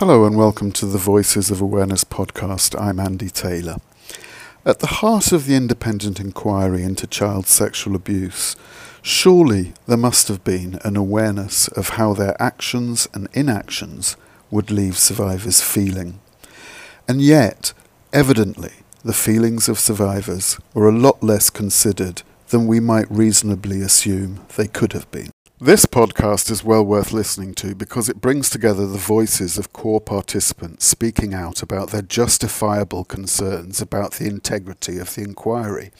Hello and welcome to the Voices of Awareness podcast. I'm Andy Taylor. At the heart of the independent inquiry into child sexual abuse, surely there must have been an awareness of how their actions and inactions would leave survivors feeling. And yet, evidently, the feelings of survivors were a lot less considered than we might reasonably assume they could have been. This podcast is well worth listening to because it brings together the voices of core participants speaking out about their justifiable concerns about the integrity of the inquiry.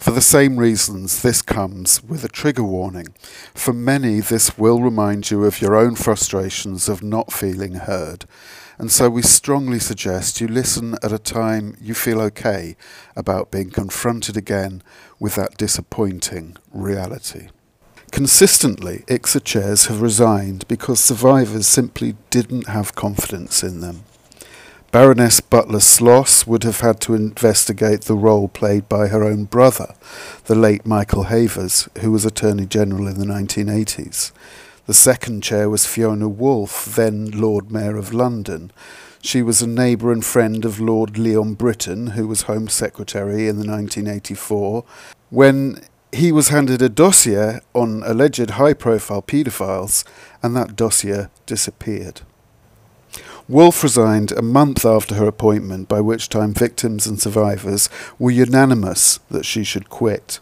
For the same reasons, this comes with a trigger warning. For many, this will remind you of your own frustrations of not feeling heard. And so we strongly suggest you listen at a time you feel okay about being confronted again with that disappointing reality. Consistently, IICSA chairs have resigned because survivors simply didn't have confidence in them. Baroness Butler Sloss would have had to investigate the role played by her own brother, the late Michael Havers, who was Attorney General in the 1980s. The second chair was Fiona Woolf, then Lord Mayor of London. She was a neighbour and friend of Lord Leon Brittan, who was Home Secretary in the 1984. When he was handed a dossier on alleged high profile paedophiles, and that dossier disappeared. Woolf resigned a month after her appointment, by which time victims and survivors were unanimous that she should quit.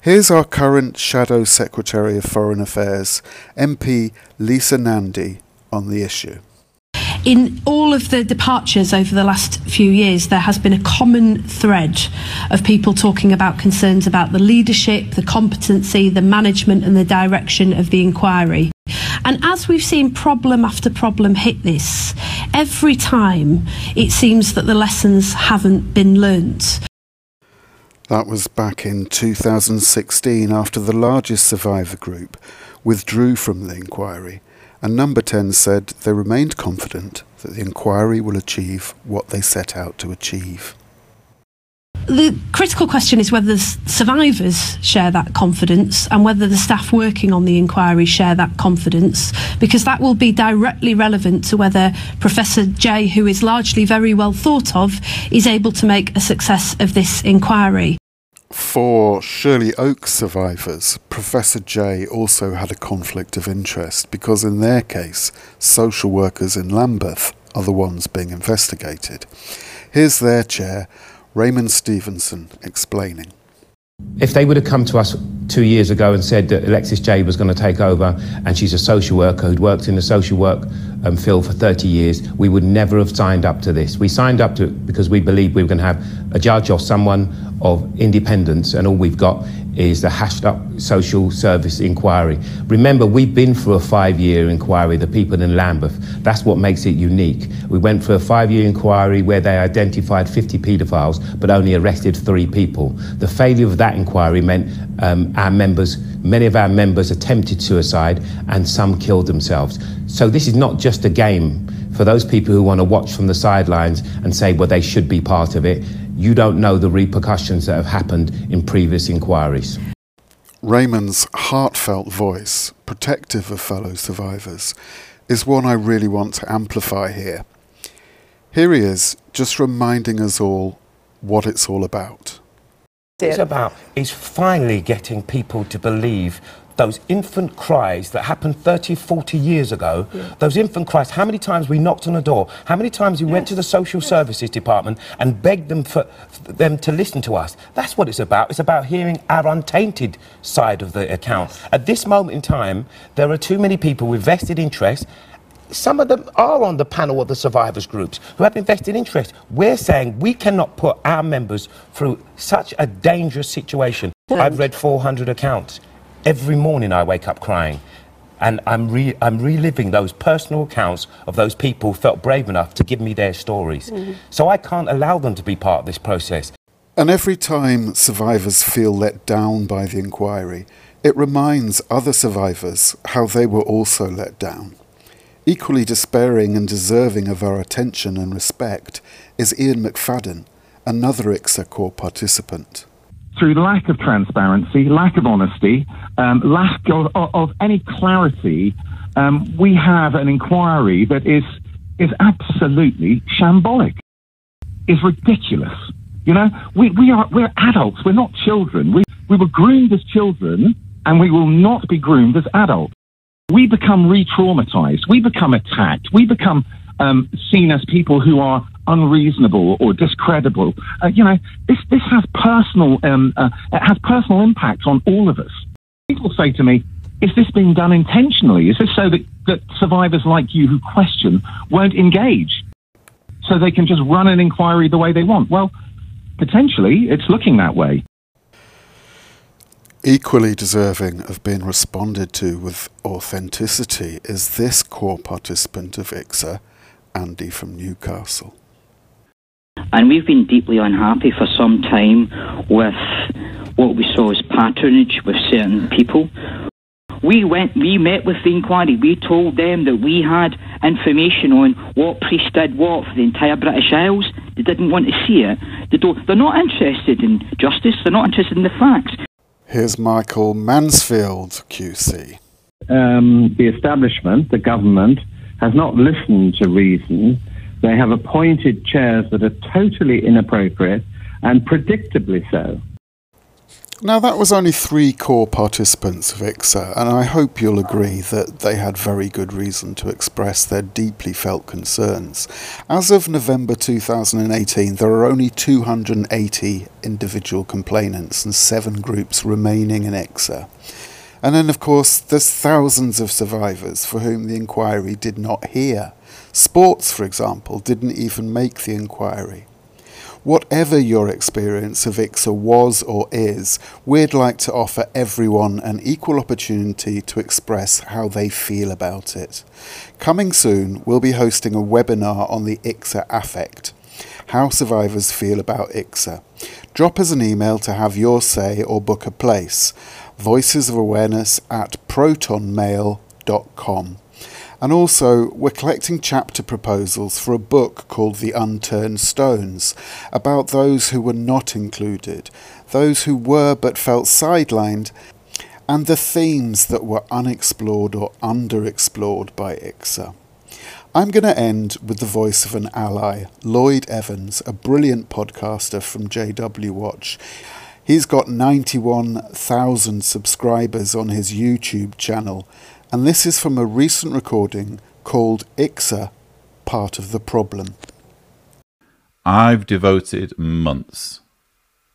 Here's our current Shadow Secretary of Foreign Affairs, MP Lisa Nandy, on the issue in all of the departures over the last few years, there has been a common thread of people talking about concerns about the leadership, the competency, the management, and the direction of the inquiry. And as we've seen problem after problem hit this, every time it seems that the lessons haven't been learnt. That was back in 2016 after the largest survivor group withdrew from the inquiry and number 10 said they remained confident that the inquiry will achieve what they set out to achieve. The critical question is whether the survivors share that confidence and whether the staff working on the inquiry share that confidence, because that will be directly relevant to whether Professor Jay, who is largely very well thought of, is able to make a success of this inquiry. For Shirley Oak survivors, Professor Jay also had a conflict of interest because, in their case, social workers in Lambeth are the ones being investigated. Here's their chair, Raymond Stevenson, explaining. If they would have come to us two years ago and said that Alexis Jay was going to take over and she's a social worker who'd worked in the social work um, field for 30 years, we would never have signed up to this. We signed up to it because we believed we were going to have a judge or someone of independence, and all we've got is the hashed up social service inquiry. Remember, we've been through a five year inquiry, the people in Lambeth. That's what makes it unique. We went for a five year inquiry where they identified 50 paedophiles but only arrested three people. The failure of that inquiry meant um, our members, many of our members attempted suicide and some killed themselves. So this is not just a game for those people who want to watch from the sidelines and say, well, they should be part of it you don't know the repercussions that have happened in previous inquiries. Raymond's heartfelt voice, protective of fellow survivors, is one I really want to amplify here. Here he is, just reminding us all what it's all about. It's about is finally getting people to believe those infant cries that happened 30, 40 years ago, yeah. those infant cries, how many times we knocked on a door, how many times we yes. went to the social services department and begged them for, for, them to listen to us. That's what it's about. It's about hearing our untainted side of the account. Yes. At this moment in time, there are too many people with vested interest some of them are on the panel of the survivors groups who have invested interest. We're saying we cannot put our members through such a dangerous situation. I've read 400 accounts. Every morning I wake up crying. And I'm, re- I'm reliving those personal accounts of those people who felt brave enough to give me their stories. Mm-hmm. So I can't allow them to be part of this process. And every time survivors feel let down by the inquiry, it reminds other survivors how they were also let down. Equally despairing and deserving of our attention and respect is Ian McFadden, another IICSA core participant through lack of transparency, lack of honesty, um, lack of, of, of, any clarity, um, we have an inquiry that is is absolutely shambolic. Is ridiculous. You know, we, we are we're adults. We're not children. We we were groomed as children, and we will not be groomed as adults. We become re-traumatized. We become attacked. We become um, seen as people who are unreasonable or discreditable. Uh, you know, this this has personal um, uh, it has personal impact on all of us. People say to me, "Is this being done intentionally? Is this so that, that survivors like you who question won't engage, so they can just run an inquiry the way they want?" Well, potentially, it's looking that way. Equally deserving of being responded to with authenticity is this core participant of IICSA, Andy from Newcastle. And we've been deeply unhappy for some time with what we saw as patronage with certain people. We went, we met with the inquiry. We told them that we had information on what priest did what for the entire British Isles. They didn't want to see it. They don't, they're not interested in justice. They're not interested in the facts. Here's Michael Mansfield, QC. Um, the establishment, the government, has not listened to reason. They have appointed chairs that are totally inappropriate and predictably so. Now, that was only three core participants of IICSA, and I hope you'll agree that they had very good reason to express their deeply felt concerns. As of November 2018, there are only 280 individual complainants and seven groups remaining in IICSA. And then, of course, there's thousands of survivors for whom the inquiry did not hear. Sports, for example, didn't even make the inquiry. Whatever your experience of IICSA was or is, we'd like to offer everyone an equal opportunity to express how they feel about it. Coming soon, we'll be hosting a webinar on the IICSA affect. How survivors feel about IICSA. Drop us an email to have your say or book a place. Voices of Awareness at protonmail.com. And also, we're collecting chapter proposals for a book called The Unturned Stones about those who were not included, those who were but felt sidelined, and the themes that were unexplored or underexplored by IICSA. I'm going to end with the voice of an ally, Lloyd Evans, a brilliant podcaster from JW Watch. He's got 91,000 subscribers on his YouTube channel and this is from a recent recording called IICSA Part of the Problem. I've devoted months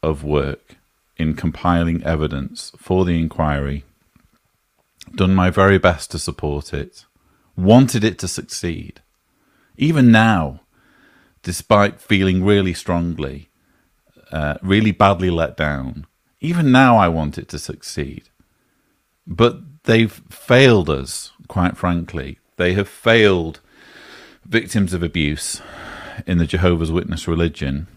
of work in compiling evidence for the inquiry, done my very best to support it, wanted it to succeed. Even now, despite feeling really strongly, uh, really badly let down, even now I want it to succeed. But they've failed us, quite frankly. They have failed victims of abuse in the Jehovah's Witness religion.